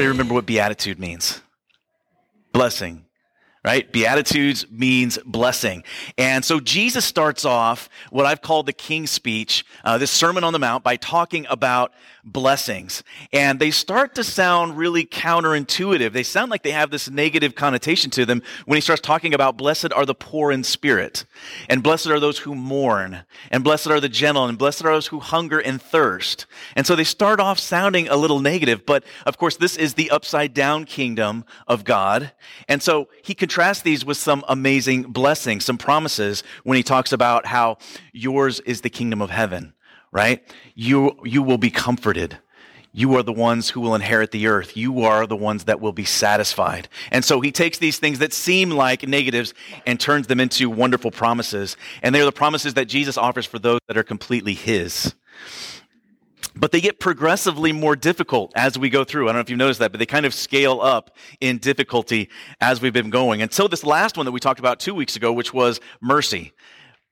Anybody remember what beatitude means? Blessing right? Beatitudes means blessing. And so Jesus starts off what I've called the King's Speech, uh, this Sermon on the Mount, by talking about blessings. And they start to sound really counterintuitive. They sound like they have this negative connotation to them when he starts talking about blessed are the poor in spirit, and blessed are those who mourn, and blessed are the gentle, and blessed are those who hunger and thirst. And so they start off sounding a little negative, but of course, this is the upside down kingdom of God. And so he contrasts these with some amazing blessings, some promises when he talks about how yours is the kingdom of heaven right? You, you will be comforted. You are the ones who will inherit the earth. You are the ones that will be satisfied. And so he takes these things that seem like negatives and turns them into wonderful promises. And they're the promises that Jesus offers for those that are completely his. But they get progressively more difficult as we go through. I don't know if you've noticed that, but they kind of scale up in difficulty as we've been going. Until so this last one that we talked about two weeks ago, which was mercy.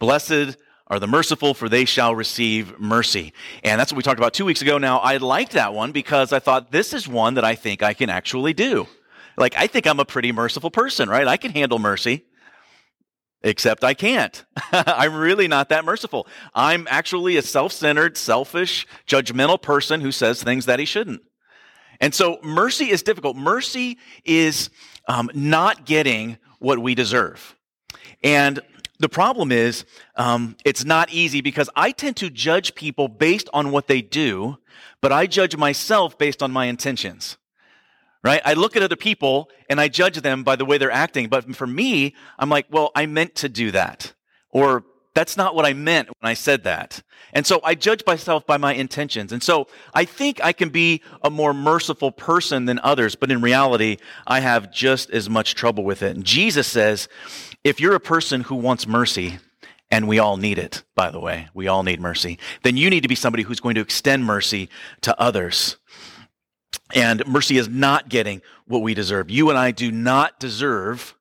Blessed are the merciful, for they shall receive mercy. And that's what we talked about two weeks ago. Now, I liked that one because I thought this is one that I think I can actually do. Like, I think I'm a pretty merciful person, right? I can handle mercy. Except I can't. I'm really not that merciful. I'm actually a self centered, selfish, judgmental person who says things that he shouldn't. And so mercy is difficult. Mercy is um, not getting what we deserve. And the problem is, um, it's not easy because I tend to judge people based on what they do, but I judge myself based on my intentions. Right? I look at other people and I judge them by the way they're acting. But for me, I'm like, well, I meant to do that. Or that's not what I meant when I said that. And so I judge myself by my intentions. And so I think I can be a more merciful person than others, but in reality, I have just as much trouble with it. And Jesus says, if you're a person who wants mercy, and we all need it, by the way, we all need mercy, then you need to be somebody who's going to extend mercy to others. And mercy is not getting what we deserve. You and I do not deserve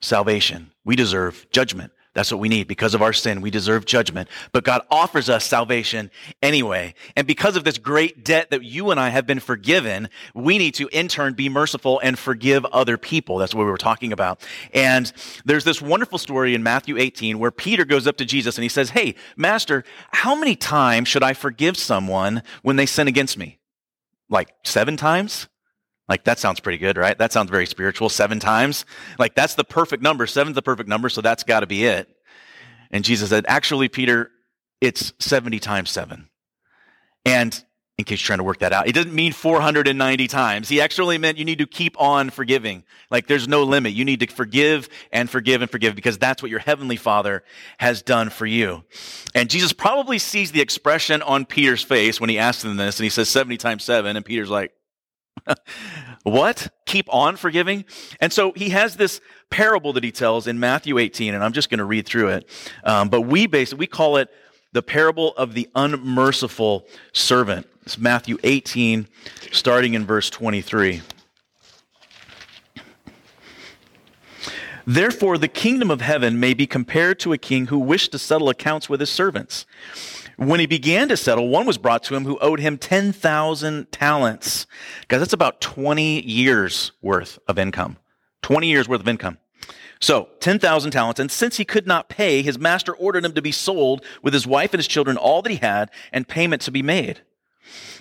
salvation. We deserve judgment. That's what we need. Because of our sin, we deserve judgment. But God offers us salvation anyway. And because of this great debt that you and I have been forgiven, we need to in turn be merciful and forgive other people. That's what we were talking about. And there's this wonderful story in Matthew 18 where Peter goes up to Jesus and he says, Hey, Master, how many times should I forgive someone when they sin against me? Like seven times? Like that sounds pretty good, right? That sounds very spiritual. Seven times. Like that's the perfect number. Seven's the perfect number, so that's got to be it. And Jesus said, actually, Peter, it's 70 times seven. And in case you're trying to work that out, it doesn't mean 490 times. He actually meant you need to keep on forgiving. Like there's no limit. You need to forgive and forgive and forgive because that's what your heavenly father has done for you. And Jesus probably sees the expression on Peter's face when he asks him this and he says 70 times seven. And Peter's like, what? Keep on forgiving? And so he has this parable that he tells in Matthew 18, and I'm just going to read through it. Um, but we basically, we call it the parable of the unmerciful servant. It's Matthew 18, starting in verse 23. Therefore, the kingdom of heaven may be compared to a king who wished to settle accounts with his servants. When he began to settle, one was brought to him who owed him 10,000 talents. Guys, that's about 20 years worth of income. 20 years worth of income. So, 10,000 talents. And since he could not pay, his master ordered him to be sold with his wife and his children, all that he had, and payment to be made.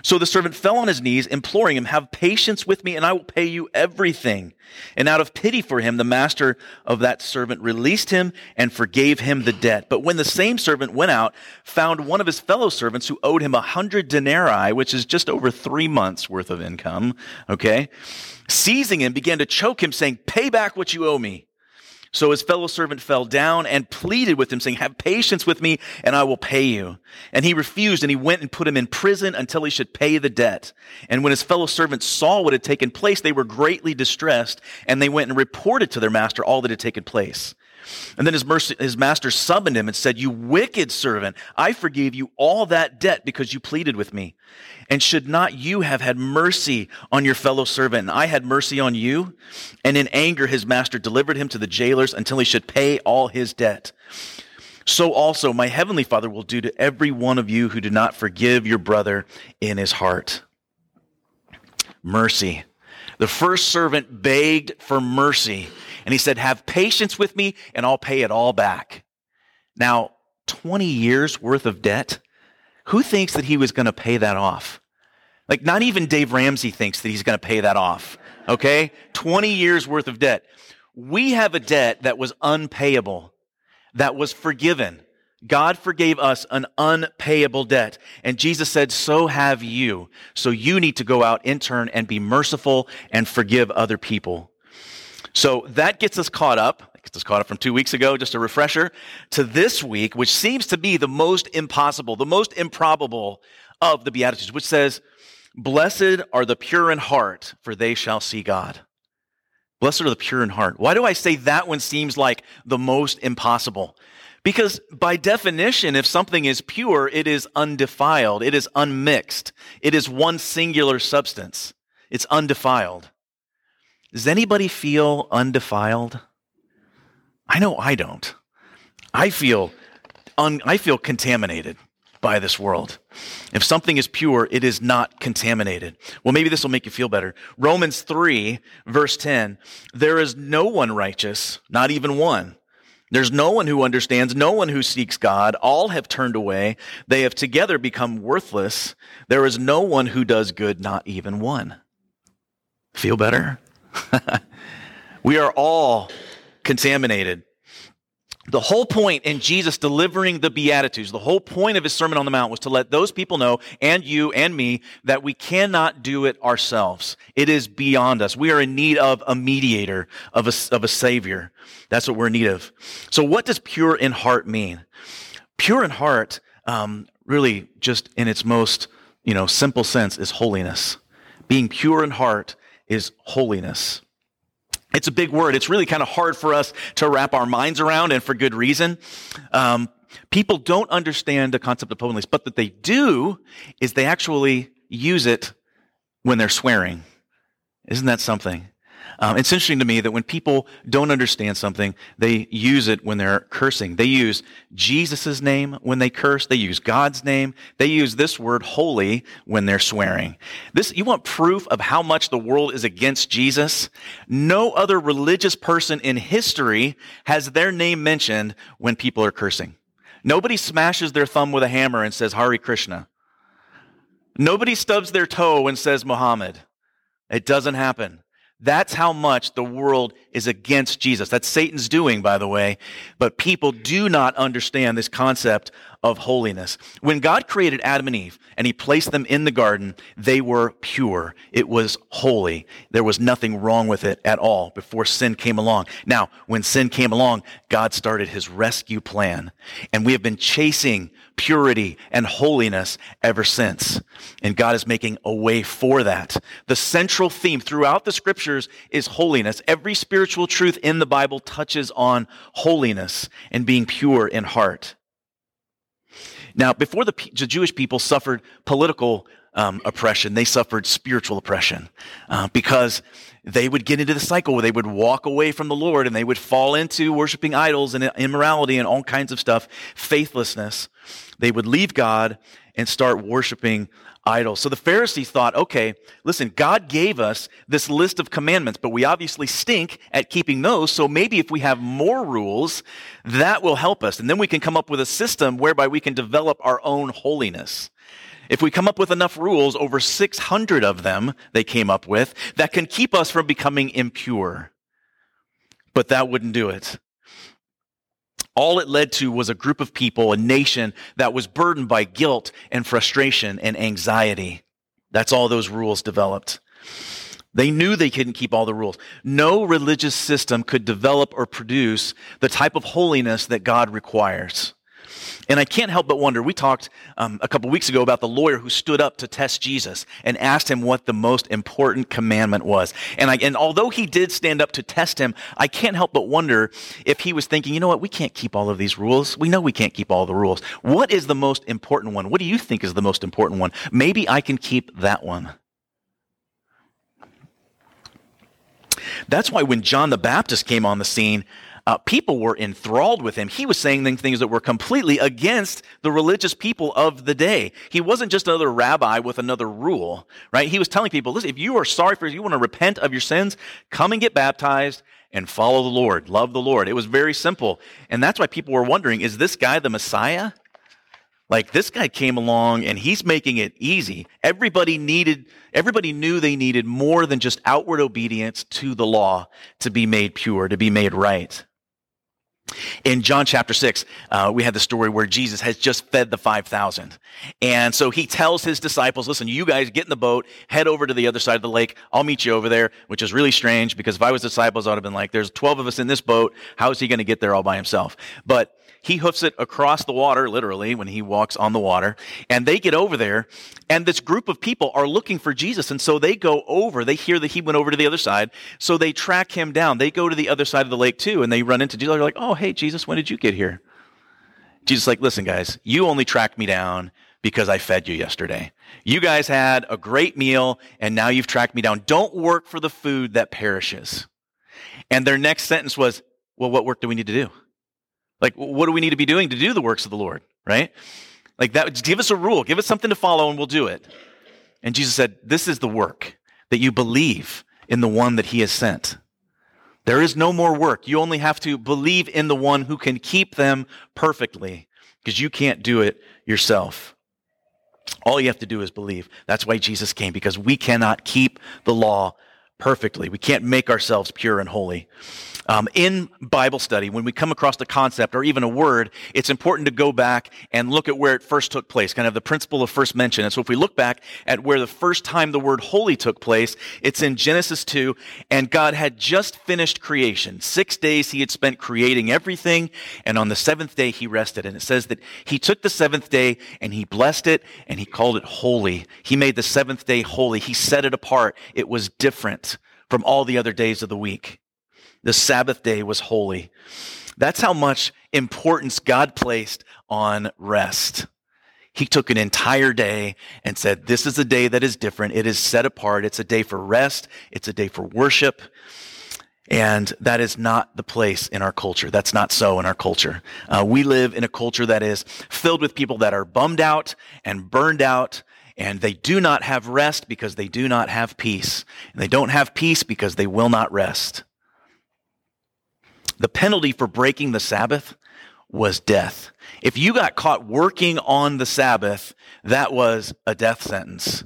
So the servant fell on his knees, imploring him, Have patience with me, and I will pay you everything. And out of pity for him, the master of that servant released him and forgave him the debt. But when the same servant went out, found one of his fellow servants who owed him a hundred denarii, which is just over three months worth of income, okay? Seizing him, began to choke him, saying, Pay back what you owe me. So his fellow servant fell down and pleaded with him, saying, Have patience with me, and I will pay you. And he refused, and he went and put him in prison until he should pay the debt. And when his fellow servants saw what had taken place, they were greatly distressed, and they went and reported to their master all that had taken place. And then his, mercy, his master summoned him and said, You wicked servant, I forgave you all that debt because you pleaded with me. And should not you have had mercy on your fellow servant? And I had mercy on you. And in anger, his master delivered him to the jailers until he should pay all his debt. So also my heavenly father will do to every one of you who do not forgive your brother in his heart. mercy. The first servant begged for mercy and he said, Have patience with me and I'll pay it all back. Now, 20 years worth of debt? Who thinks that he was going to pay that off? Like, not even Dave Ramsey thinks that he's going to pay that off. Okay? 20 years worth of debt. We have a debt that was unpayable, that was forgiven. God forgave us an unpayable debt. And Jesus said, so have you. So you need to go out in turn and be merciful and forgive other people. So that gets us caught up. Gets us caught up from two weeks ago, just a refresher, to this week, which seems to be the most impossible, the most improbable of the Beatitudes, which says, Blessed are the pure in heart, for they shall see God. Blessed are the pure in heart. Why do I say that one seems like the most impossible? Because by definition, if something is pure, it is undefiled, it is unmixed, it is one singular substance, it's undefiled. Does anybody feel undefiled? I know I don't. I feel un, I feel contaminated by this world. If something is pure, it is not contaminated. Well, maybe this will make you feel better. Romans 3, verse 10 There is no one righteous, not even one. There's no one who understands, no one who seeks God. All have turned away. They have together become worthless. There is no one who does good, not even one. Feel better? we are all contaminated. The whole point in Jesus delivering the Beatitudes, the whole point of his Sermon on the Mount was to let those people know, and you and me, that we cannot do it ourselves. It is beyond us. We are in need of a mediator, of a, of a Savior. That's what we're in need of. So, what does pure in heart mean? Pure in heart, um, really, just in its most you know simple sense, is holiness. Being pure in heart is holiness. It's a big word. It's really kind of hard for us to wrap our minds around, and for good reason. Um, people don't understand the concept of holiness, but that they do is they actually use it when they're swearing. Isn't that something? Um, it's interesting to me that when people don't understand something, they use it when they're cursing. They use Jesus' name when they curse. They use God's name. They use this word holy when they're swearing. This, you want proof of how much the world is against Jesus? No other religious person in history has their name mentioned when people are cursing. Nobody smashes their thumb with a hammer and says Hare Krishna. Nobody stubs their toe and says Muhammad. It doesn't happen. That's how much the world is against Jesus. That's Satan's doing, by the way. But people do not understand this concept of holiness. When God created Adam and Eve and he placed them in the garden, they were pure. It was holy. There was nothing wrong with it at all before sin came along. Now, when sin came along, God started his rescue plan. And we have been chasing purity and holiness ever since. And God is making a way for that. The central theme throughout the scriptures is holiness. Every spiritual truth in the Bible touches on holiness and being pure in heart. Now, before the, the Jewish people suffered political um, oppression, they suffered spiritual oppression uh, because they would get into the cycle where they would walk away from the Lord and they would fall into worshiping idols and immorality and all kinds of stuff, faithlessness. They would leave God and start worshiping idols. So the Pharisees thought, okay, listen, God gave us this list of commandments, but we obviously stink at keeping those. So maybe if we have more rules, that will help us. And then we can come up with a system whereby we can develop our own holiness. If we come up with enough rules, over 600 of them they came up with, that can keep us from becoming impure. But that wouldn't do it. All it led to was a group of people, a nation that was burdened by guilt and frustration and anxiety. That's all those rules developed. They knew they couldn't keep all the rules. No religious system could develop or produce the type of holiness that God requires. And I can't help but wonder. We talked um, a couple weeks ago about the lawyer who stood up to test Jesus and asked him what the most important commandment was. And, I, and although he did stand up to test him, I can't help but wonder if he was thinking, you know what, we can't keep all of these rules. We know we can't keep all the rules. What is the most important one? What do you think is the most important one? Maybe I can keep that one. That's why when John the Baptist came on the scene, uh, people were enthralled with him. He was saying things that were completely against the religious people of the day. He wasn't just another rabbi with another rule, right? He was telling people, listen, if you are sorry for, you want to repent of your sins, come and get baptized and follow the Lord, love the Lord. It was very simple. And that's why people were wondering, is this guy the Messiah? Like this guy came along and he's making it easy. Everybody needed, everybody knew they needed more than just outward obedience to the law to be made pure, to be made right. In John chapter 6, uh, we had the story where Jesus has just fed the 5,000. And so he tells his disciples, listen, you guys get in the boat, head over to the other side of the lake. I'll meet you over there, which is really strange because if I was disciples, I would have been like, there's 12 of us in this boat. How is he going to get there all by himself? But he hoofs it across the water, literally, when he walks on the water. And they get over there, and this group of people are looking for Jesus. And so they go over. They hear that he went over to the other side. So they track him down. They go to the other side of the lake, too, and they run into Jesus. They're like, oh, hey, Jesus, when did you get here? Jesus like, listen, guys, you only tracked me down because I fed you yesterday. You guys had a great meal, and now you've tracked me down. Don't work for the food that perishes. And their next sentence was, well, what work do we need to do? Like, what do we need to be doing to do the works of the Lord, right? Like that, give us a rule, give us something to follow, and we'll do it. And Jesus said, This is the work that you believe in the one that he has sent. There is no more work. You only have to believe in the one who can keep them perfectly because you can't do it yourself. All you have to do is believe. That's why Jesus came because we cannot keep the law perfectly. We can't make ourselves pure and holy. Um, in Bible study, when we come across a concept or even a word, it's important to go back and look at where it first took place, kind of the principle of first mention. And so if we look back at where the first time the word holy took place, it's in Genesis 2, and God had just finished creation. Six days he had spent creating everything, and on the seventh day he rested. And it says that he took the seventh day and he blessed it and he called it holy. He made the seventh day holy. He set it apart. It was different from all the other days of the week. The Sabbath day was holy. That's how much importance God placed on rest. He took an entire day and said, This is a day that is different. It is set apart. It's a day for rest. It's a day for worship. And that is not the place in our culture. That's not so in our culture. Uh, we live in a culture that is filled with people that are bummed out and burned out, and they do not have rest because they do not have peace. And they don't have peace because they will not rest. The penalty for breaking the Sabbath was death. If you got caught working on the Sabbath, that was a death sentence.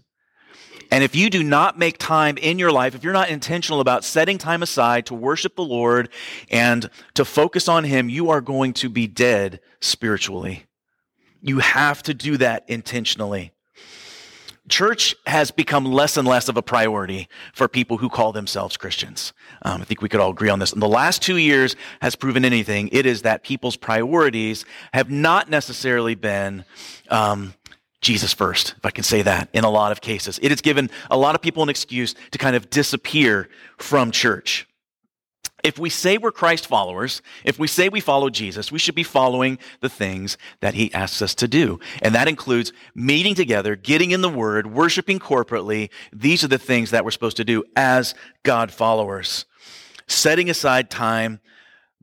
And if you do not make time in your life, if you're not intentional about setting time aside to worship the Lord and to focus on Him, you are going to be dead spiritually. You have to do that intentionally church has become less and less of a priority for people who call themselves Christians. Um, I think we could all agree on this. In the last two years has proven anything, it is that people's priorities have not necessarily been um, Jesus first, if I can say that, in a lot of cases. It has given a lot of people an excuse to kind of disappear from church. If we say we're Christ followers, if we say we follow Jesus, we should be following the things that he asks us to do. And that includes meeting together, getting in the word, worshiping corporately. These are the things that we're supposed to do as God followers. Setting aside time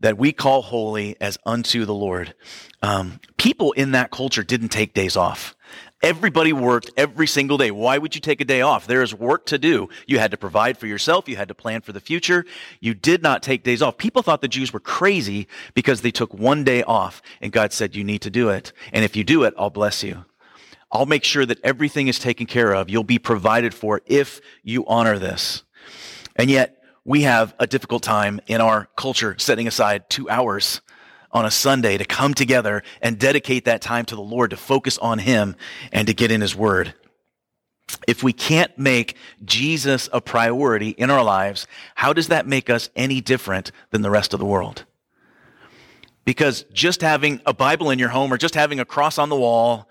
that we call holy as unto the Lord. Um, people in that culture didn't take days off. Everybody worked every single day. Why would you take a day off? There is work to do. You had to provide for yourself. You had to plan for the future. You did not take days off. People thought the Jews were crazy because they took one day off and God said, you need to do it. And if you do it, I'll bless you. I'll make sure that everything is taken care of. You'll be provided for if you honor this. And yet we have a difficult time in our culture setting aside two hours on a Sunday to come together and dedicate that time to the Lord, to focus on Him and to get in His Word. If we can't make Jesus a priority in our lives, how does that make us any different than the rest of the world? Because just having a Bible in your home or just having a cross on the wall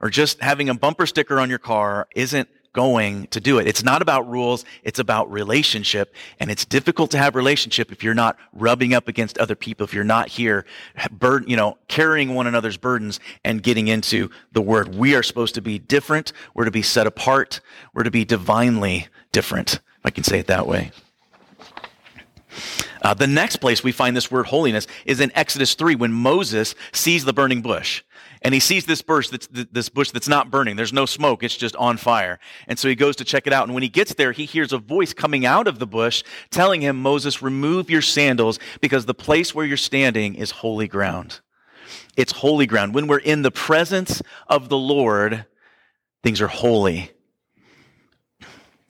or just having a bumper sticker on your car isn't going to do it. It's not about rules. It's about relationship. And it's difficult to have relationship if you're not rubbing up against other people, if you're not here, burden, you know, carrying one another's burdens and getting into the word. We are supposed to be different. We're to be set apart. We're to be divinely different, if I can say it that way. Uh, the next place we find this word holiness is in Exodus 3 when Moses sees the burning bush. And he sees this bush that's, this bush that's not burning. There's no smoke. It's just on fire. And so he goes to check it out. And when he gets there, he hears a voice coming out of the bush telling him, Moses, remove your sandals because the place where you're standing is holy ground. It's holy ground. When we're in the presence of the Lord, things are holy.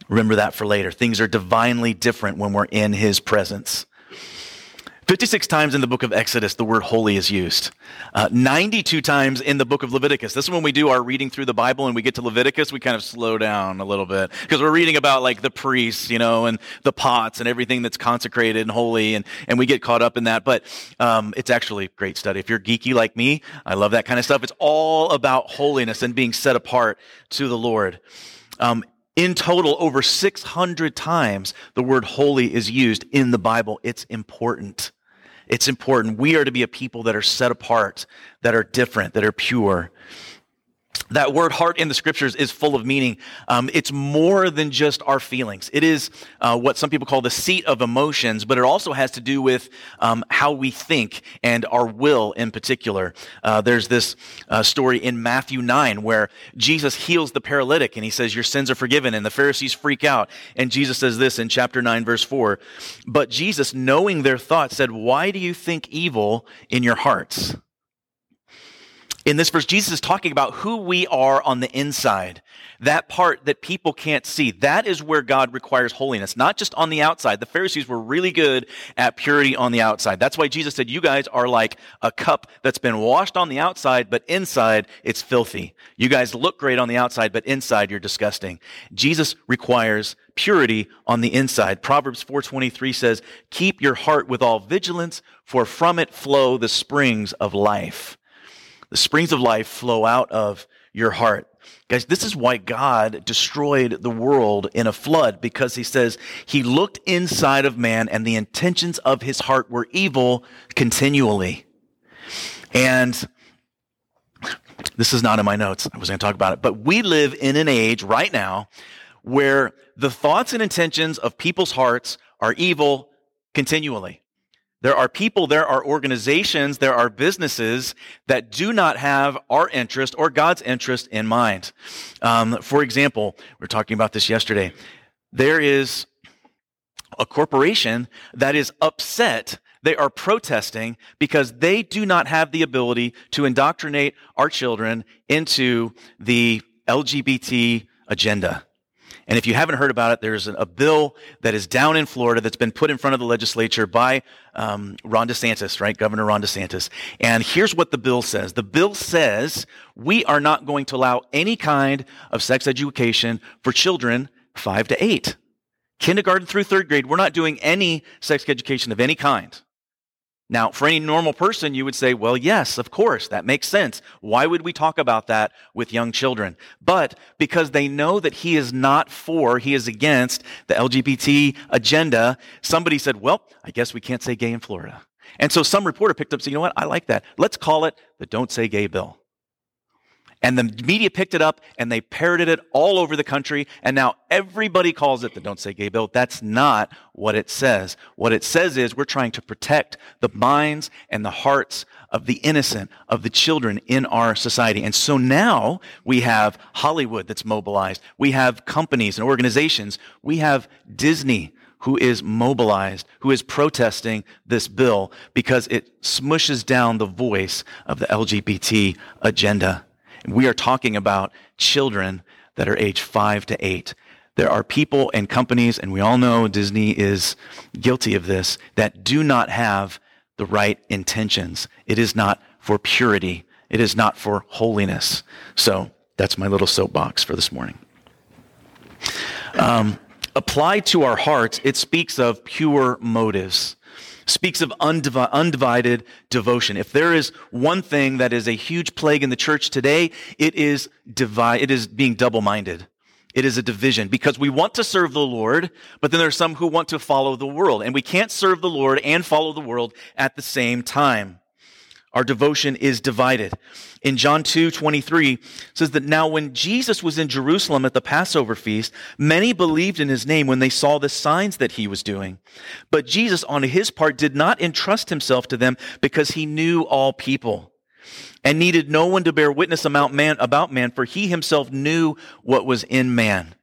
Remember that for later. Things are divinely different when we're in his presence. 56 times in the book of Exodus, the word holy is used. Uh, 92 times in the book of Leviticus. This is when we do our reading through the Bible and we get to Leviticus, we kind of slow down a little bit because we're reading about like the priests, you know, and the pots and everything that's consecrated and holy and, and we get caught up in that. But, um, it's actually a great study. If you're geeky like me, I love that kind of stuff. It's all about holiness and being set apart to the Lord. Um, in total, over 600 times the word holy is used in the Bible. It's important. It's important. We are to be a people that are set apart, that are different, that are pure that word heart in the scriptures is full of meaning. Um, it's more than just our feelings. It is uh, what some people call the seat of emotions, but it also has to do with um, how we think and our will in particular. Uh, there's this uh, story in Matthew 9 where Jesus heals the paralytic and he says, Your sins are forgiven. And the Pharisees freak out. And Jesus says this in chapter 9, verse 4. But Jesus, knowing their thoughts, said, Why do you think evil in your hearts? In this verse, Jesus is talking about who we are on the inside. That part that people can't see. That is where God requires holiness, not just on the outside. The Pharisees were really good at purity on the outside. That's why Jesus said, you guys are like a cup that's been washed on the outside, but inside it's filthy. You guys look great on the outside, but inside you're disgusting. Jesus requires purity on the inside. Proverbs 423 says, keep your heart with all vigilance, for from it flow the springs of life. The springs of life flow out of your heart. Guys, this is why God destroyed the world in a flood because he says he looked inside of man and the intentions of his heart were evil continually. And this is not in my notes. I was going to talk about it, but we live in an age right now where the thoughts and intentions of people's hearts are evil continually. There are people, there are organizations, there are businesses that do not have our interest or God's interest in mind. Um, for example, we were talking about this yesterday. There is a corporation that is upset. They are protesting because they do not have the ability to indoctrinate our children into the LGBT agenda. And if you haven't heard about it, there's a bill that is down in Florida that's been put in front of the legislature by um, Ron DeSantis, right? Governor Ron DeSantis. And here's what the bill says. The bill says we are not going to allow any kind of sex education for children five to eight. Kindergarten through third grade, we're not doing any sex education of any kind. Now, for any normal person, you would say, well, yes, of course, that makes sense. Why would we talk about that with young children? But because they know that he is not for, he is against the LGBT agenda, somebody said, well, I guess we can't say gay in Florida. And so some reporter picked up, said, you know what? I like that. Let's call it the Don't Say Gay Bill. And the media picked it up and they parroted it all over the country. And now everybody calls it the Don't Say Gay Bill. That's not what it says. What it says is we're trying to protect the minds and the hearts of the innocent, of the children in our society. And so now we have Hollywood that's mobilized. We have companies and organizations. We have Disney who is mobilized, who is protesting this bill because it smushes down the voice of the LGBT agenda. We are talking about children that are age five to eight. There are people and companies, and we all know Disney is guilty of this, that do not have the right intentions. It is not for purity. It is not for holiness. So that's my little soapbox for this morning. Um, applied to our hearts, it speaks of pure motives speaks of undivi- undivided devotion. If there is one thing that is a huge plague in the church today, it is divide, it is being double-minded. It is a division because we want to serve the Lord, but then there are some who want to follow the world. And we can't serve the Lord and follow the world at the same time. Our devotion is divided. In John 2 23, says that now when Jesus was in Jerusalem at the Passover feast, many believed in his name when they saw the signs that he was doing. But Jesus, on his part, did not entrust himself to them because he knew all people and needed no one to bear witness about man, about man, for he himself knew what was in man.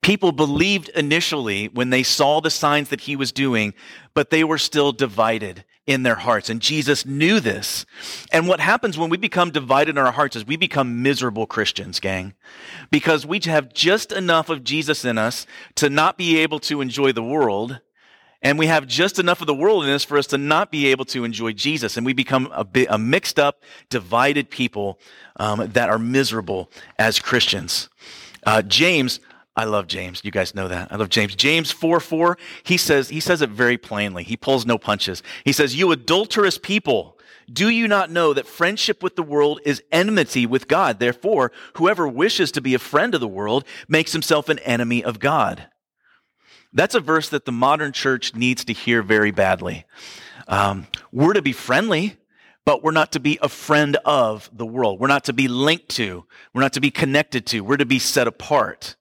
People believed initially when they saw the signs that he was doing, but they were still divided in their hearts. And Jesus knew this. And what happens when we become divided in our hearts is we become miserable Christians, gang, because we have just enough of Jesus in us to not be able to enjoy the world. And we have just enough of the world in us for us to not be able to enjoy Jesus. And we become a, bit, a mixed up, divided people um, that are miserable as Christians. Uh, James I love James. You guys know that. I love James. James 4 4, he says, he says it very plainly. He pulls no punches. He says, You adulterous people, do you not know that friendship with the world is enmity with God? Therefore, whoever wishes to be a friend of the world makes himself an enemy of God. That's a verse that the modern church needs to hear very badly. Um, we're to be friendly, but we're not to be a friend of the world. We're not to be linked to. We're not to be connected to. We're to be set apart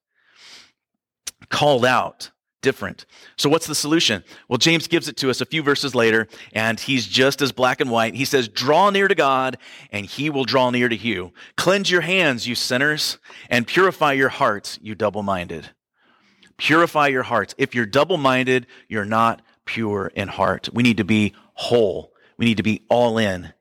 called out different. So what's the solution? Well, James gives it to us a few verses later, and he's just as black and white. He says, Draw near to God, and he will draw near to you. Cleanse your hands, you sinners, and purify your hearts, you double minded. Purify your hearts. If you're double minded, you're not pure in heart. We need to be whole, we need to be all in.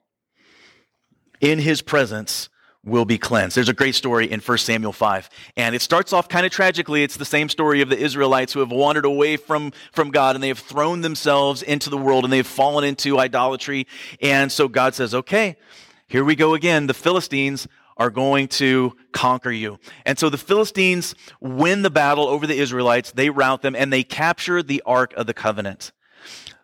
In his presence, will be cleansed. There's a great story in 1 Samuel 5. And it starts off kind of tragically. It's the same story of the Israelites who have wandered away from, from God and they have thrown themselves into the world and they have fallen into idolatry. And so God says, okay, here we go again. The Philistines are going to conquer you. And so the Philistines win the battle over the Israelites. They rout them and they capture the Ark of the Covenant.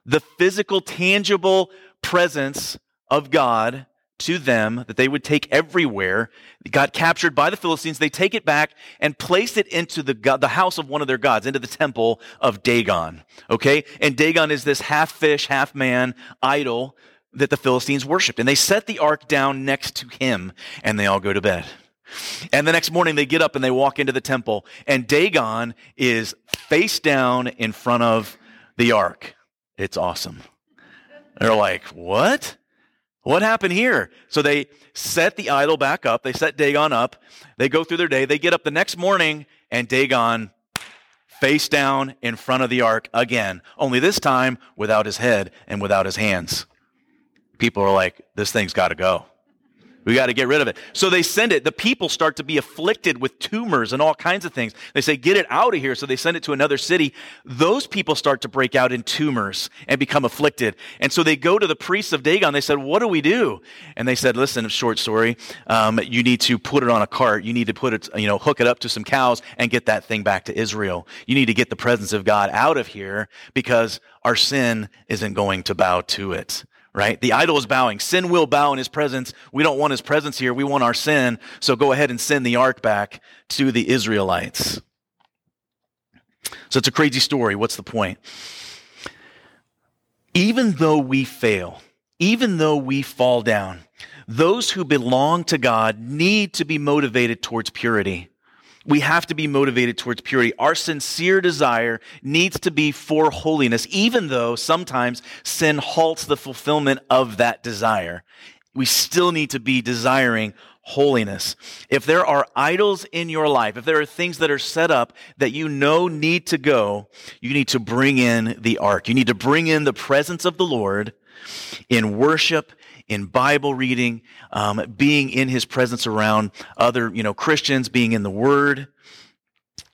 The physical, tangible presence of God to them that they would take everywhere. It got captured by the Philistines. They take it back and place it into the, god, the house of one of their gods, into the temple of Dagon. Okay? And Dagon is this half fish, half man idol that the Philistines worshiped. And they set the ark down next to him and they all go to bed. And the next morning they get up and they walk into the temple and Dagon is face down in front of the ark. It's awesome. They're like, what? What happened here? So they set the idol back up. They set Dagon up. They go through their day. They get up the next morning and Dagon face down in front of the ark again, only this time without his head and without his hands. People are like, this thing's got to go. We got to get rid of it. So they send it. The people start to be afflicted with tumors and all kinds of things. They say, get it out of here. So they send it to another city. Those people start to break out in tumors and become afflicted. And so they go to the priests of Dagon. They said, what do we do? And they said, listen, short story. Um, you need to put it on a cart. You need to put it, you know, hook it up to some cows and get that thing back to Israel. You need to get the presence of God out of here because our sin isn't going to bow to it right? The idol is bowing. Sin will bow in his presence. We don't want his presence here. We want our sin. So go ahead and send the ark back to the Israelites. So it's a crazy story. What's the point? Even though we fail, even though we fall down, those who belong to God need to be motivated towards purity we have to be motivated towards purity. Our sincere desire needs to be for holiness, even though sometimes sin halts the fulfillment of that desire. We still need to be desiring holiness. If there are idols in your life, if there are things that are set up that you know need to go, you need to bring in the ark. You need to bring in the presence of the Lord in worship in Bible reading, um, being in his presence around other, you know, Christians, being in the Word.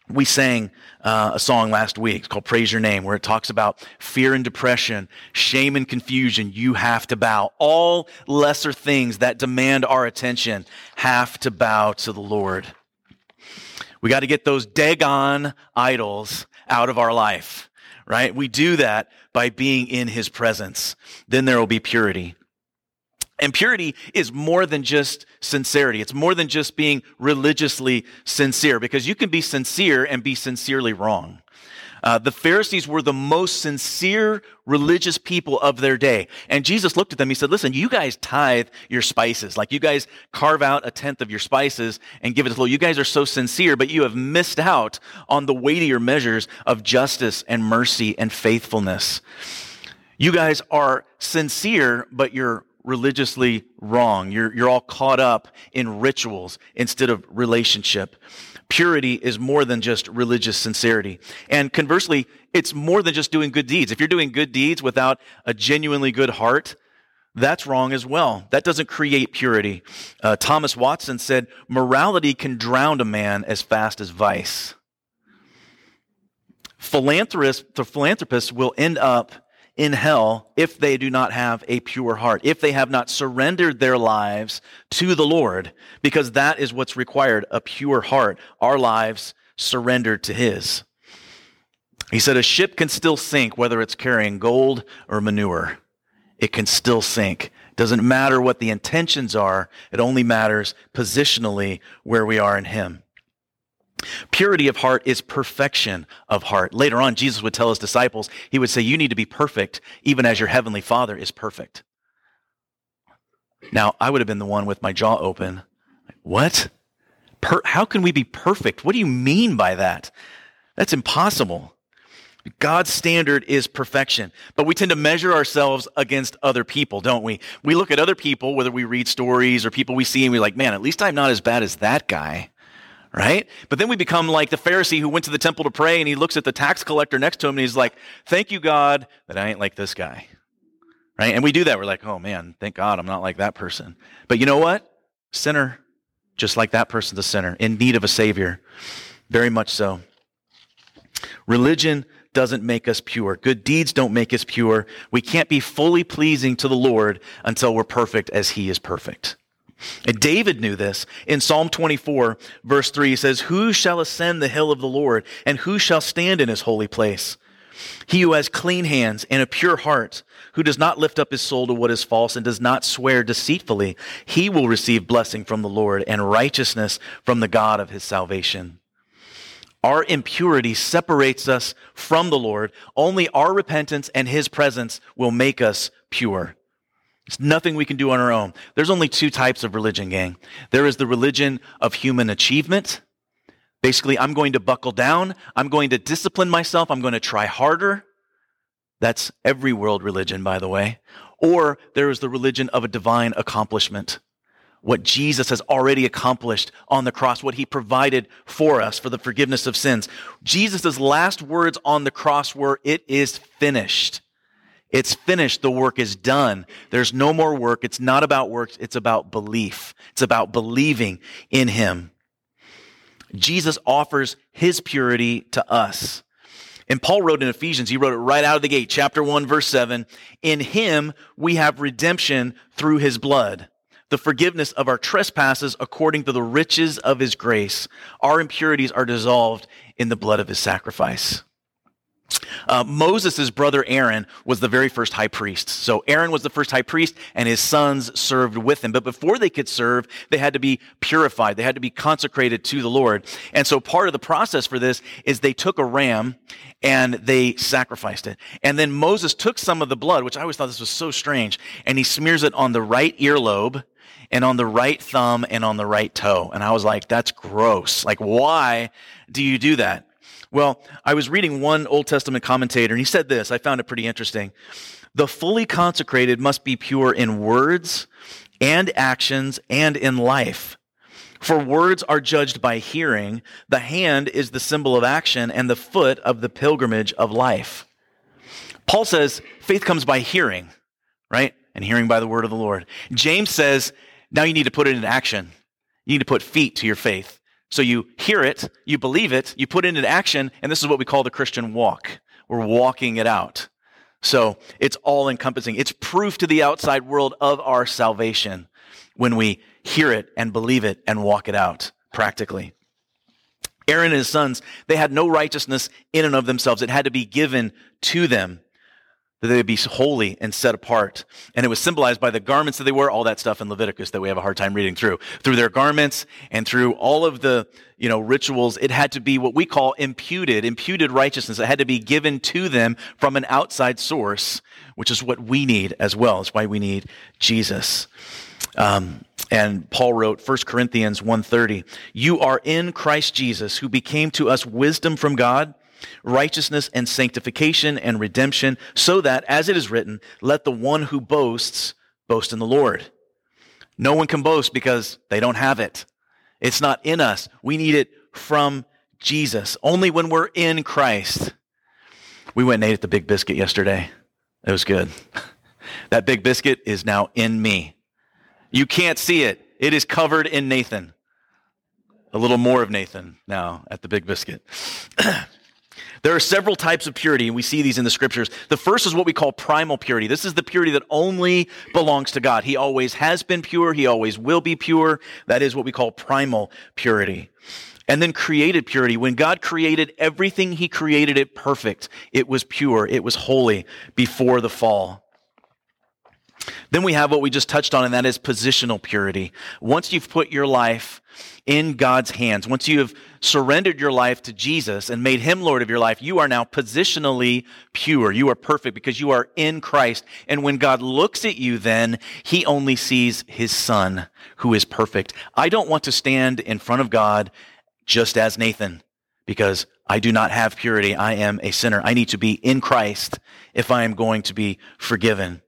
We sang uh, a song last week called Praise Your Name, where it talks about fear and depression, shame and confusion. You have to bow. All lesser things that demand our attention have to bow to the Lord. We got to get those Dagon idols out of our life, right? We do that by being in his presence. Then there will be purity. And purity is more than just sincerity. It's more than just being religiously sincere because you can be sincere and be sincerely wrong. Uh, the Pharisees were the most sincere religious people of their day. And Jesus looked at them. He said, listen, you guys tithe your spices. Like you guys carve out a tenth of your spices and give it to the Lord. You guys are so sincere, but you have missed out on the weightier measures of justice and mercy and faithfulness. You guys are sincere, but you're religiously wrong. You're, you're all caught up in rituals instead of relationship purity is more than just religious sincerity. And conversely, it's more than just doing good deeds. If you're doing good deeds without a genuinely good heart, that's wrong as well. That doesn't create purity. Uh, Thomas Watson said, morality can drown a man as fast as vice. Philanthropists, the philanthropists will end up in hell if they do not have a pure heart, if they have not surrendered their lives to the Lord, because that is what's required a pure heart, our lives surrendered to His. He said, A ship can still sink whether it's carrying gold or manure. It can still sink. Doesn't matter what the intentions are, it only matters positionally where we are in Him. Purity of heart is perfection of heart. Later on, Jesus would tell his disciples, he would say, You need to be perfect, even as your heavenly Father is perfect. Now, I would have been the one with my jaw open. What? Per- how can we be perfect? What do you mean by that? That's impossible. God's standard is perfection, but we tend to measure ourselves against other people, don't we? We look at other people, whether we read stories or people we see, and we're like, man, at least I'm not as bad as that guy right? But then we become like the Pharisee who went to the temple to pray and he looks at the tax collector next to him and he's like, Thank you, God, that I ain't like this guy, right? And we do that. We're like, Oh man, thank God I'm not like that person. But you know what? Sinner, just like that person's a sinner in need of a Savior. Very much so. Religion doesn't make us pure. Good deeds don't make us pure. We can't be fully pleasing to the Lord until we're perfect as He is perfect. And David knew this. In Psalm 24, verse 3, he says, Who shall ascend the hill of the Lord, and who shall stand in his holy place? He who has clean hands and a pure heart, who does not lift up his soul to what is false and does not swear deceitfully, he will receive blessing from the Lord and righteousness from the God of his salvation. Our impurity separates us from the Lord. Only our repentance and his presence will make us pure. It's nothing we can do on our own. There's only two types of religion, gang. There is the religion of human achievement. Basically, I'm going to buckle down. I'm going to discipline myself. I'm going to try harder. That's every world religion, by the way. Or there is the religion of a divine accomplishment. What Jesus has already accomplished on the cross, what he provided for us for the forgiveness of sins. Jesus' last words on the cross were, It is finished. It's finished. The work is done. There's no more work. It's not about works. It's about belief. It's about believing in Him. Jesus offers His purity to us. And Paul wrote in Ephesians, he wrote it right out of the gate, chapter 1, verse 7. In Him we have redemption through His blood, the forgiveness of our trespasses according to the riches of His grace. Our impurities are dissolved in the blood of His sacrifice. Uh, Moses' brother Aaron was the very first high priest. So Aaron was the first high priest, and his sons served with him. But before they could serve, they had to be purified. They had to be consecrated to the Lord. And so part of the process for this is they took a ram and they sacrificed it. And then Moses took some of the blood, which I always thought this was so strange, and he smears it on the right earlobe and on the right thumb and on the right toe. And I was like, that's gross. Like, why do you do that? Well, I was reading one Old Testament commentator, and he said this. I found it pretty interesting. The fully consecrated must be pure in words and actions and in life. For words are judged by hearing, the hand is the symbol of action, and the foot of the pilgrimage of life. Paul says faith comes by hearing, right? And hearing by the word of the Lord. James says now you need to put it in action. You need to put feet to your faith. So you hear it, you believe it, you put it into action, and this is what we call the Christian walk. We're walking it out. So it's all encompassing. It's proof to the outside world of our salvation when we hear it and believe it and walk it out practically. Aaron and his sons, they had no righteousness in and of themselves. It had to be given to them. That they would be holy and set apart. And it was symbolized by the garments that they wore, all that stuff in Leviticus that we have a hard time reading through. Through their garments and through all of the, you know, rituals, it had to be what we call imputed, imputed righteousness. It had to be given to them from an outside source, which is what we need as well. It's why we need Jesus. Um, and Paul wrote 1 Corinthians 1:30, "You are in Christ Jesus, who became to us wisdom from God, righteousness and sanctification and redemption, so that, as it is written, let the one who boasts boast in the Lord. No one can boast because they don't have it. It's not in us. We need it from Jesus. Only when we're in Christ. We went and ate at the Big Biscuit yesterday. It was good. That big biscuit is now in me. You can't see it. It is covered in Nathan. A little more of Nathan now at the Big Biscuit. There are several types of purity, and we see these in the scriptures. The first is what we call primal purity. This is the purity that only belongs to God. He always has been pure, He always will be pure. That is what we call primal purity. And then created purity. When God created everything, He created it perfect. It was pure, it was holy before the fall. Then we have what we just touched on, and that is positional purity. Once you've put your life in God's hands. Once you have surrendered your life to Jesus and made him Lord of your life, you are now positionally pure. You are perfect because you are in Christ. And when God looks at you, then he only sees his son who is perfect. I don't want to stand in front of God just as Nathan because I do not have purity. I am a sinner. I need to be in Christ if I am going to be forgiven.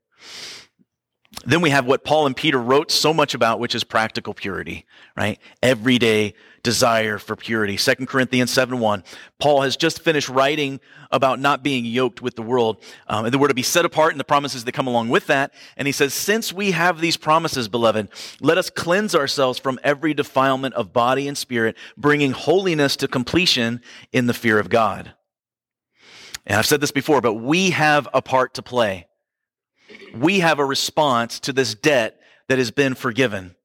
Then we have what Paul and Peter wrote so much about, which is practical purity, right? Everyday desire for purity. 2 Corinthians 7 1. Paul has just finished writing about not being yoked with the world. Um, and the word to be set apart and the promises that come along with that. And he says, Since we have these promises, beloved, let us cleanse ourselves from every defilement of body and spirit, bringing holiness to completion in the fear of God. And I've said this before, but we have a part to play we have a response to this debt that has been forgiven.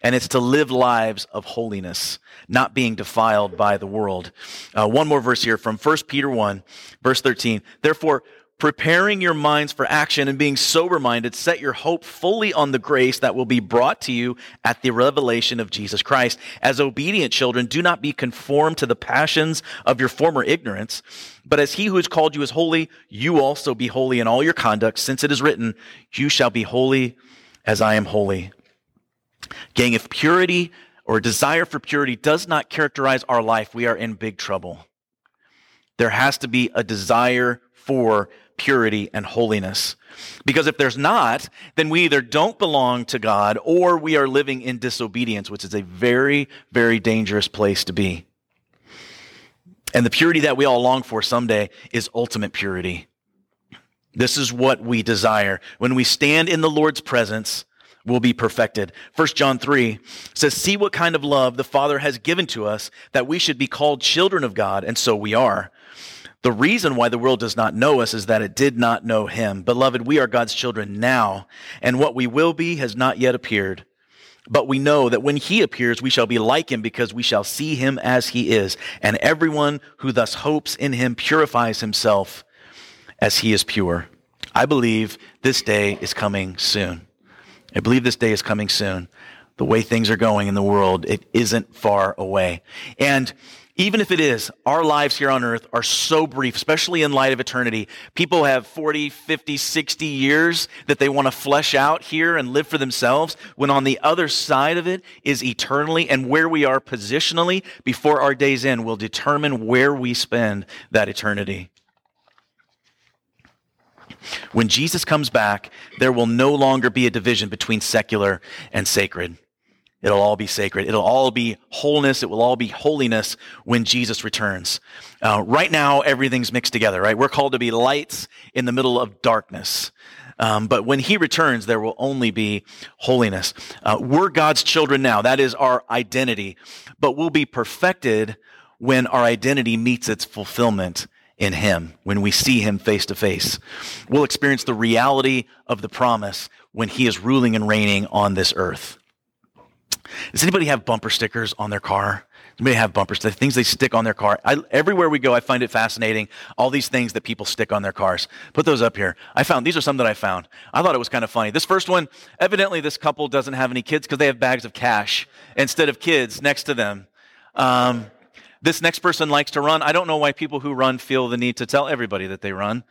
And it's to live lives of holiness, not being defiled by the world. Uh, one more verse here from 1 Peter 1, verse 13. Therefore, preparing your minds for action and being sober minded, set your hope fully on the grace that will be brought to you at the revelation of Jesus Christ. As obedient children, do not be conformed to the passions of your former ignorance, but as he who has called you is holy, you also be holy in all your conduct, since it is written, you shall be holy as I am holy. Gang, if purity or desire for purity does not characterize our life, we are in big trouble. There has to be a desire for purity and holiness. Because if there's not, then we either don't belong to God or we are living in disobedience, which is a very, very dangerous place to be. And the purity that we all long for someday is ultimate purity. This is what we desire. When we stand in the Lord's presence, we'll be perfected. 1 John 3 says, See what kind of love the Father has given to us that we should be called children of God, and so we are. The reason why the world does not know us is that it did not know him. Beloved, we are God's children now, and what we will be has not yet appeared. But we know that when he appears, we shall be like him because we shall see him as he is. And everyone who thus hopes in him purifies himself as he is pure. I believe this day is coming soon. I believe this day is coming soon. The way things are going in the world, it isn't far away. And even if it is, our lives here on earth are so brief, especially in light of eternity. People have 40, 50, 60 years that they want to flesh out here and live for themselves, when on the other side of it is eternally, and where we are positionally before our days end will determine where we spend that eternity. When Jesus comes back, there will no longer be a division between secular and sacred. It'll all be sacred. It'll all be wholeness. It will all be holiness when Jesus returns. Uh, right now, everything's mixed together, right? We're called to be lights in the middle of darkness. Um, but when he returns, there will only be holiness. Uh, we're God's children now. That is our identity. But we'll be perfected when our identity meets its fulfillment in him, when we see him face to face. We'll experience the reality of the promise when he is ruling and reigning on this earth. Does anybody have bumper stickers on their car may have bumpers, the things they stick on their car. I, everywhere we go, I find it fascinating. All these things that people stick on their cars. Put those up here. I found, these are some that I found. I thought it was kind of funny. This first one, evidently this couple doesn't have any kids because they have bags of cash instead of kids next to them. Um, this next person likes to run. I don't know why people who run feel the need to tell everybody that they run.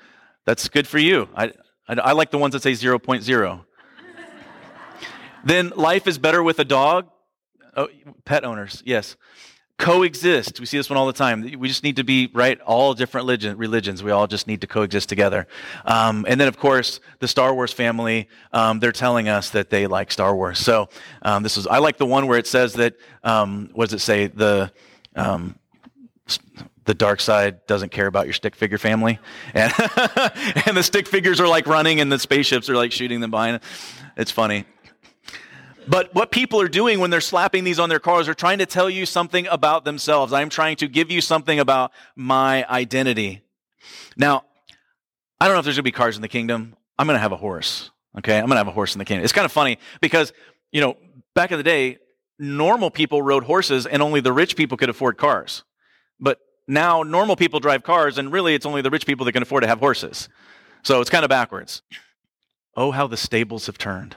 That's good for you. I, I, I like the ones that say 0.0. then life is better with a dog. Oh, pet owners, yes coexist. We see this one all the time. We just need to be, right, all different religion, religions. We all just need to coexist together. Um, and then, of course, the Star Wars family, um, they're telling us that they like Star Wars. So um, this is, I like the one where it says that, um, what does it say? The, um, the dark side doesn't care about your stick figure family. And, and the stick figures are like running and the spaceships are like shooting them behind. It's funny. But what people are doing when they're slapping these on their cars are trying to tell you something about themselves. I'm trying to give you something about my identity. Now, I don't know if there's going to be cars in the kingdom. I'm going to have a horse. Okay. I'm going to have a horse in the kingdom. It's kind of funny because, you know, back in the day, normal people rode horses and only the rich people could afford cars. But now normal people drive cars and really it's only the rich people that can afford to have horses. So it's kind of backwards. Oh, how the stables have turned.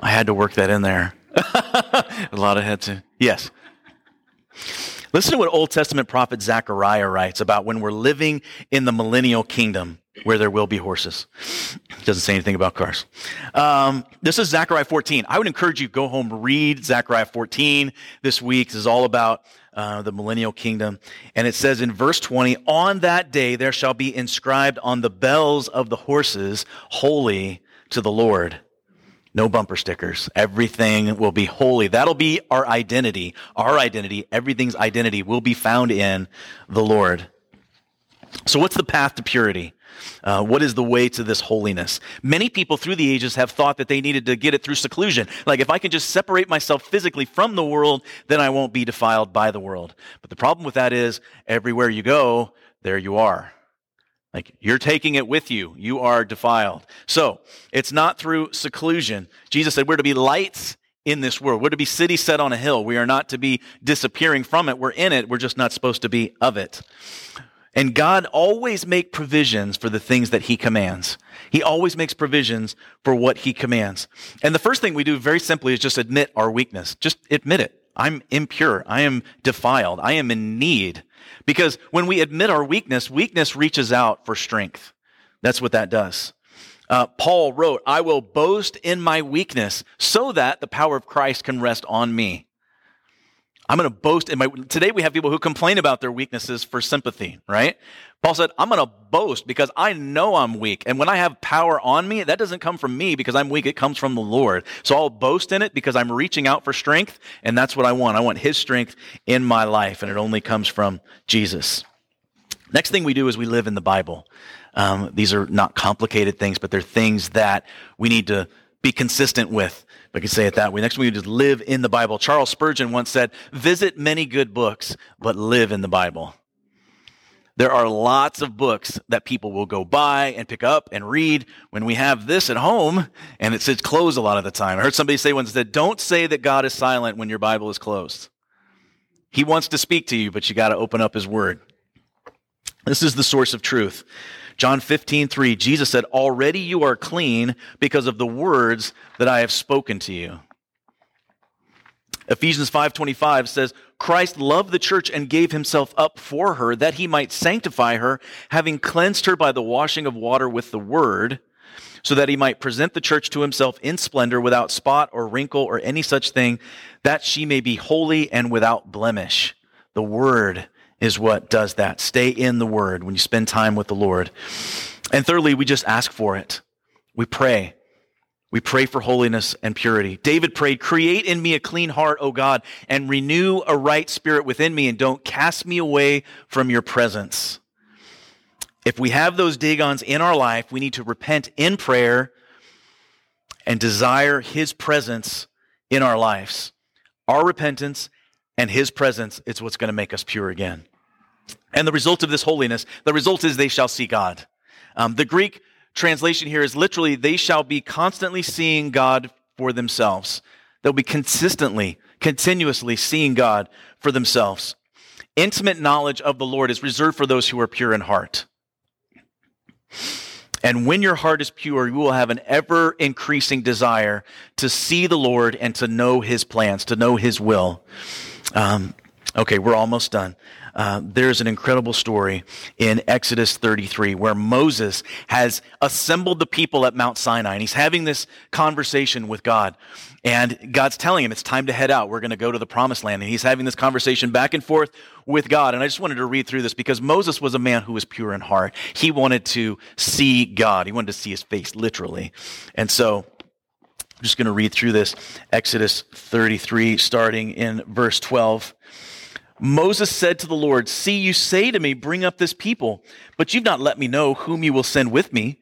I had to work that in there. a lot of had to. Yes. Listen to what Old Testament prophet Zechariah writes about when we're living in the millennial kingdom where there will be horses. Doesn't say anything about cars. Um, this is Zechariah 14. I would encourage you go home, read Zechariah 14 this week. This is all about uh, the millennial kingdom. And it says in verse 20, On that day there shall be inscribed on the bells of the horses, Holy to the Lord. No bumper stickers. Everything will be holy. That'll be our identity. Our identity, everything's identity will be found in the Lord. So what's the path to purity? Uh, what is the way to this holiness? Many people through the ages have thought that they needed to get it through seclusion. Like, if I can just separate myself physically from the world, then I won't be defiled by the world. But the problem with that is, everywhere you go, there you are. Like you're taking it with you. You are defiled. So it's not through seclusion. Jesus said we're to be lights in this world. We're to be city set on a hill. We are not to be disappearing from it. We're in it. We're just not supposed to be of it. And God always make provisions for the things that he commands. He always makes provisions for what he commands. And the first thing we do very simply is just admit our weakness. Just admit it. I'm impure. I am defiled. I am in need. Because when we admit our weakness, weakness reaches out for strength. That's what that does. Uh, Paul wrote, I will boast in my weakness so that the power of Christ can rest on me. I'm going to boast in my. Today we have people who complain about their weaknesses for sympathy, right? Paul said, I'm going to boast because I know I'm weak. And when I have power on me, that doesn't come from me because I'm weak. It comes from the Lord. So I'll boast in it because I'm reaching out for strength. And that's what I want. I want his strength in my life. And it only comes from Jesus. Next thing we do is we live in the Bible. Um, these are not complicated things, but they're things that we need to be consistent with. I could say it that way. Next, we just live in the Bible. Charles Spurgeon once said, visit many good books, but live in the Bible. There are lots of books that people will go buy and pick up and read when we have this at home and it sits closed a lot of the time. I heard somebody say once that don't say that God is silent when your Bible is closed. He wants to speak to you, but you got to open up his word. This is the source of truth. John 15, 3, Jesus said, Already you are clean because of the words that I have spoken to you. Ephesians 5:25 says, Christ loved the church and gave himself up for her that he might sanctify her, having cleansed her by the washing of water with the word, so that he might present the church to himself in splendor without spot or wrinkle or any such thing, that she may be holy and without blemish. The word is what does that. Stay in the Word when you spend time with the Lord. And thirdly, we just ask for it. We pray. We pray for holiness and purity. David prayed, Create in me a clean heart, O God, and renew a right spirit within me, and don't cast me away from your presence. If we have those Dagons in our life, we need to repent in prayer and desire his presence in our lives. Our repentance and his presence is what's going to make us pure again. And the result of this holiness, the result is they shall see God. Um, the Greek translation here is literally, they shall be constantly seeing God for themselves. They'll be consistently, continuously seeing God for themselves. Intimate knowledge of the Lord is reserved for those who are pure in heart. And when your heart is pure, you will have an ever increasing desire to see the Lord and to know his plans, to know his will. Um, okay, we're almost done. Uh, there's an incredible story in Exodus 33 where Moses has assembled the people at Mount Sinai and he's having this conversation with God. And God's telling him it's time to head out. We're going to go to the promised land. And he's having this conversation back and forth with God. And I just wanted to read through this because Moses was a man who was pure in heart. He wanted to see God. He wanted to see his face, literally. And so I'm just going to read through this. Exodus 33, starting in verse 12. Moses said to the Lord, See, you say to me, Bring up this people, but you've not let me know whom you will send with me.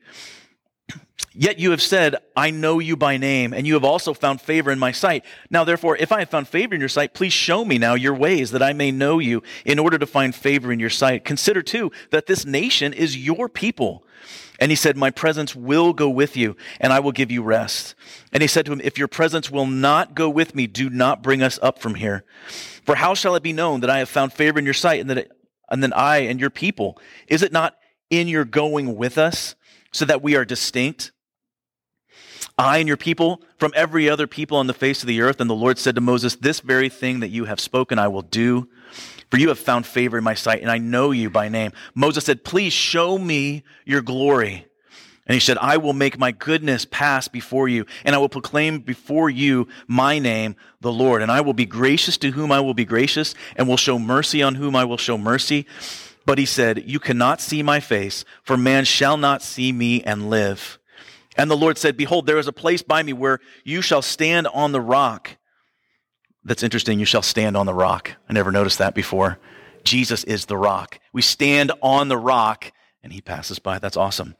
Yet you have said, I know you by name, and you have also found favor in my sight. Now, therefore, if I have found favor in your sight, please show me now your ways, that I may know you, in order to find favor in your sight. Consider, too, that this nation is your people. And he said, My presence will go with you, and I will give you rest. And he said to him, If your presence will not go with me, do not bring us up from here. For how shall it be known that I have found favor in your sight, and that, it, and then I and your people? Is it not in your going with us, so that we are distinct? I and your people from every other people on the face of the earth. And the Lord said to Moses, This very thing that you have spoken, I will do. For you have found favor in my sight, and I know you by name. Moses said, Please show me your glory. And he said, I will make my goodness pass before you, and I will proclaim before you my name, the Lord. And I will be gracious to whom I will be gracious, and will show mercy on whom I will show mercy. But he said, You cannot see my face, for man shall not see me and live. And the Lord said, Behold, there is a place by me where you shall stand on the rock. That's interesting. You shall stand on the rock. I never noticed that before. Jesus is the rock. We stand on the rock and he passes by. That's awesome.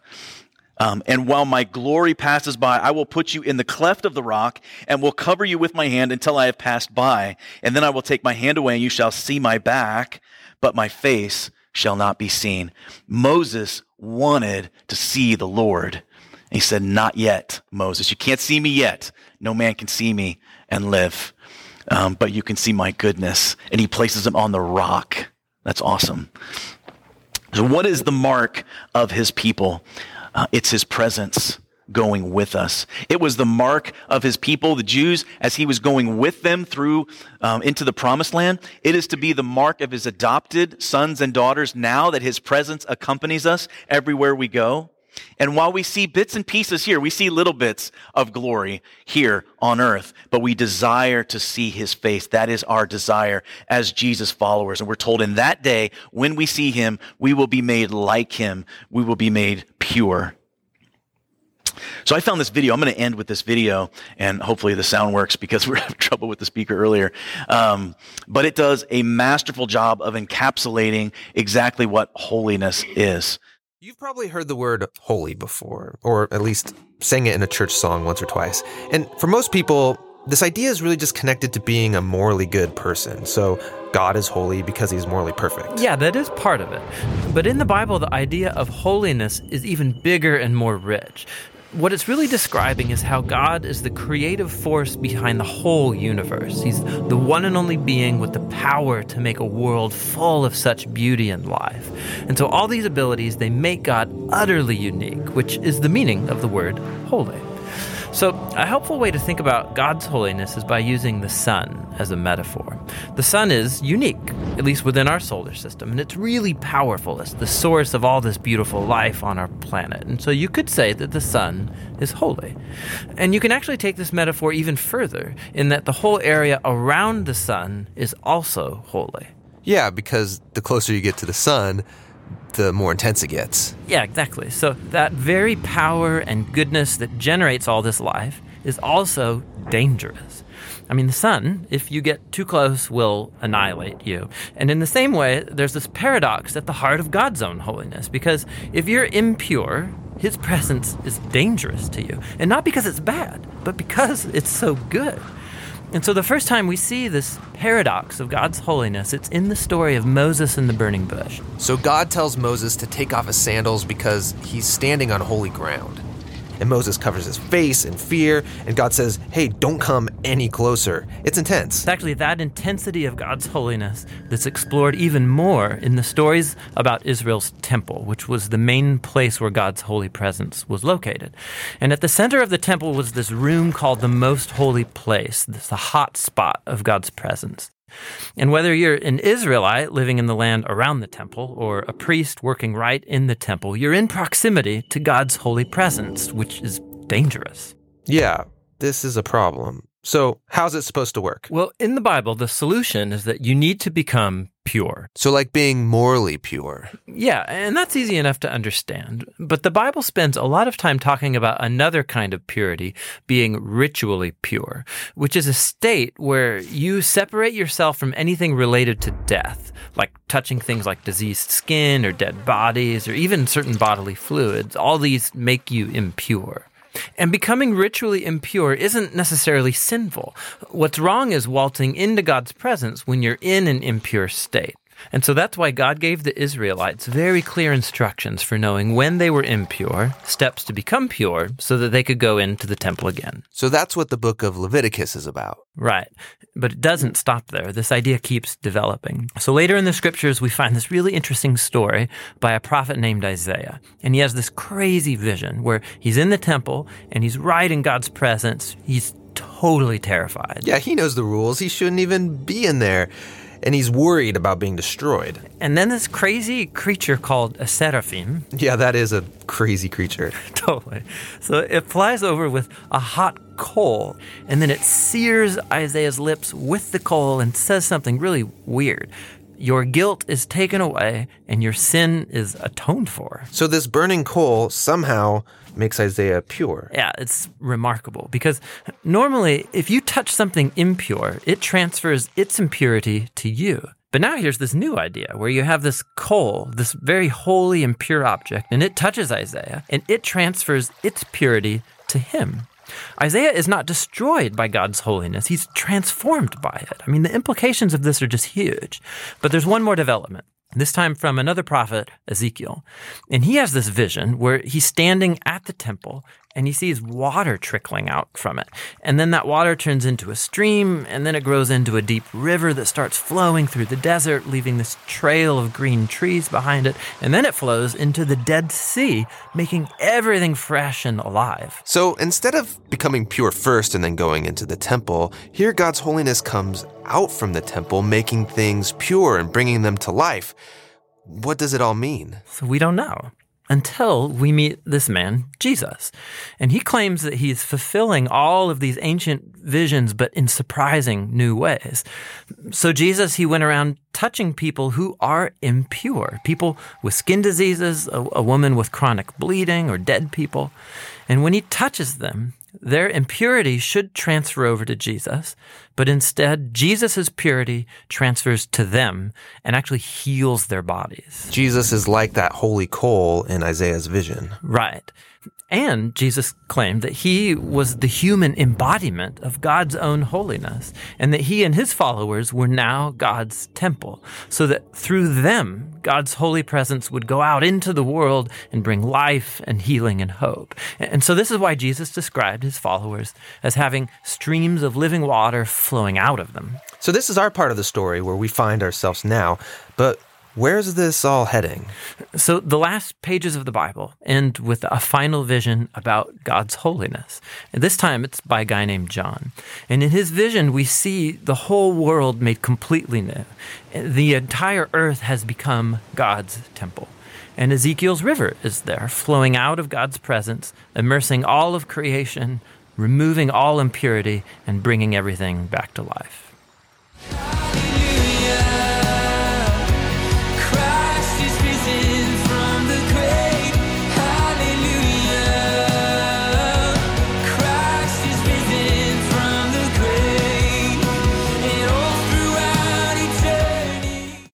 Um, and while my glory passes by, I will put you in the cleft of the rock and will cover you with my hand until I have passed by. And then I will take my hand away and you shall see my back, but my face shall not be seen. Moses wanted to see the Lord. And he said, Not yet, Moses. You can't see me yet. No man can see me and live. Um, but you can see my goodness. And he places him on the rock. That's awesome. So, what is the mark of his people? Uh, it's his presence going with us. It was the mark of his people, the Jews, as he was going with them through um, into the promised land. It is to be the mark of his adopted sons and daughters now that his presence accompanies us everywhere we go. And while we see bits and pieces here, we see little bits of glory here on earth, but we desire to see his face. That is our desire as Jesus followers. And we're told in that day, when we see him, we will be made like him. We will be made pure. So I found this video. I'm going to end with this video, and hopefully the sound works because we are having trouble with the speaker earlier. Um, but it does a masterful job of encapsulating exactly what holiness is. You've probably heard the word holy before, or at least sang it in a church song once or twice. And for most people, this idea is really just connected to being a morally good person. So God is holy because he's morally perfect. Yeah, that is part of it. But in the Bible, the idea of holiness is even bigger and more rich what it's really describing is how God is the creative force behind the whole universe. He's the one and only being with the power to make a world full of such beauty and life. And so all these abilities, they make God utterly unique, which is the meaning of the word holy. So, a helpful way to think about God's holiness is by using the sun as a metaphor. The sun is unique, at least within our solar system, and it's really powerful. It's the source of all this beautiful life on our planet. And so you could say that the sun is holy. And you can actually take this metaphor even further in that the whole area around the sun is also holy. Yeah, because the closer you get to the sun, the more intense it gets. Yeah, exactly. So that very power and goodness that generates all this life is also dangerous. I mean, the sun, if you get too close, will annihilate you. And in the same way, there's this paradox at the heart of God's own holiness, because if you're impure, his presence is dangerous to you. And not because it's bad, but because it's so good. And so the first time we see this paradox of God's holiness, it's in the story of Moses and the burning bush. So God tells Moses to take off his sandals because he's standing on holy ground. And Moses covers his face in fear, and God says, Hey, don't come any closer. It's intense. It's actually that intensity of God's holiness that's explored even more in the stories about Israel's temple, which was the main place where God's holy presence was located. And at the center of the temple was this room called the Most Holy Place, this the hot spot of God's presence. And whether you're an Israelite living in the land around the temple or a priest working right in the temple, you're in proximity to God's holy presence, which is dangerous. Yeah, this is a problem. So, how's it supposed to work? Well, in the Bible, the solution is that you need to become pure. So, like being morally pure. Yeah, and that's easy enough to understand. But the Bible spends a lot of time talking about another kind of purity, being ritually pure, which is a state where you separate yourself from anything related to death, like touching things like diseased skin or dead bodies or even certain bodily fluids. All these make you impure. And becoming ritually impure isn't necessarily sinful. What's wrong is waltzing into God's presence when you're in an impure state. And so that's why God gave the Israelites very clear instructions for knowing when they were impure, steps to become pure, so that they could go into the temple again. So that's what the book of Leviticus is about. Right. But it doesn't stop there. This idea keeps developing. So later in the scriptures, we find this really interesting story by a prophet named Isaiah. And he has this crazy vision where he's in the temple and he's right in God's presence. He's totally terrified. Yeah, he knows the rules. He shouldn't even be in there and he's worried about being destroyed. And then this crazy creature called a seraphim. Yeah, that is a crazy creature. totally. So it flies over with a hot coal, and then it sears Isaiah's lips with the coal and says something really weird. Your guilt is taken away and your sin is atoned for. So this burning coal somehow makes Isaiah pure. Yeah, it's remarkable because normally if you touch something impure, it transfers its impurity to you. But now here's this new idea where you have this coal, this very holy and pure object, and it touches Isaiah and it transfers its purity to him. Isaiah is not destroyed by God's holiness, he's transformed by it. I mean, the implications of this are just huge. But there's one more development this time from another prophet, Ezekiel. And he has this vision where he's standing at the temple and he sees water trickling out from it. And then that water turns into a stream, and then it grows into a deep river that starts flowing through the desert, leaving this trail of green trees behind it. And then it flows into the Dead Sea, making everything fresh and alive. So instead of becoming pure first and then going into the temple, here God's holiness comes out from the temple, making things pure and bringing them to life. What does it all mean? So we don't know until we meet this man, Jesus. And he claims that he's fulfilling all of these ancient visions, but in surprising new ways. So Jesus, he went around touching people who are impure, people with skin diseases, a, a woman with chronic bleeding, or dead people. And when he touches them, their impurity should transfer over to Jesus, but instead, Jesus' purity transfers to them and actually heals their bodies. Jesus is like that holy coal in Isaiah's vision. Right. And Jesus claimed that he was the human embodiment of God's own holiness, and that he and his followers were now God's temple, so that through them, God's holy presence would go out into the world and bring life and healing and hope. And so, this is why Jesus described his followers as having streams of living water flowing out of them. So, this is our part of the story where we find ourselves now, but Where's this all heading? So, the last pages of the Bible end with a final vision about God's holiness. And this time it's by a guy named John. And in his vision, we see the whole world made completely new. The entire earth has become God's temple. And Ezekiel's river is there, flowing out of God's presence, immersing all of creation, removing all impurity, and bringing everything back to life.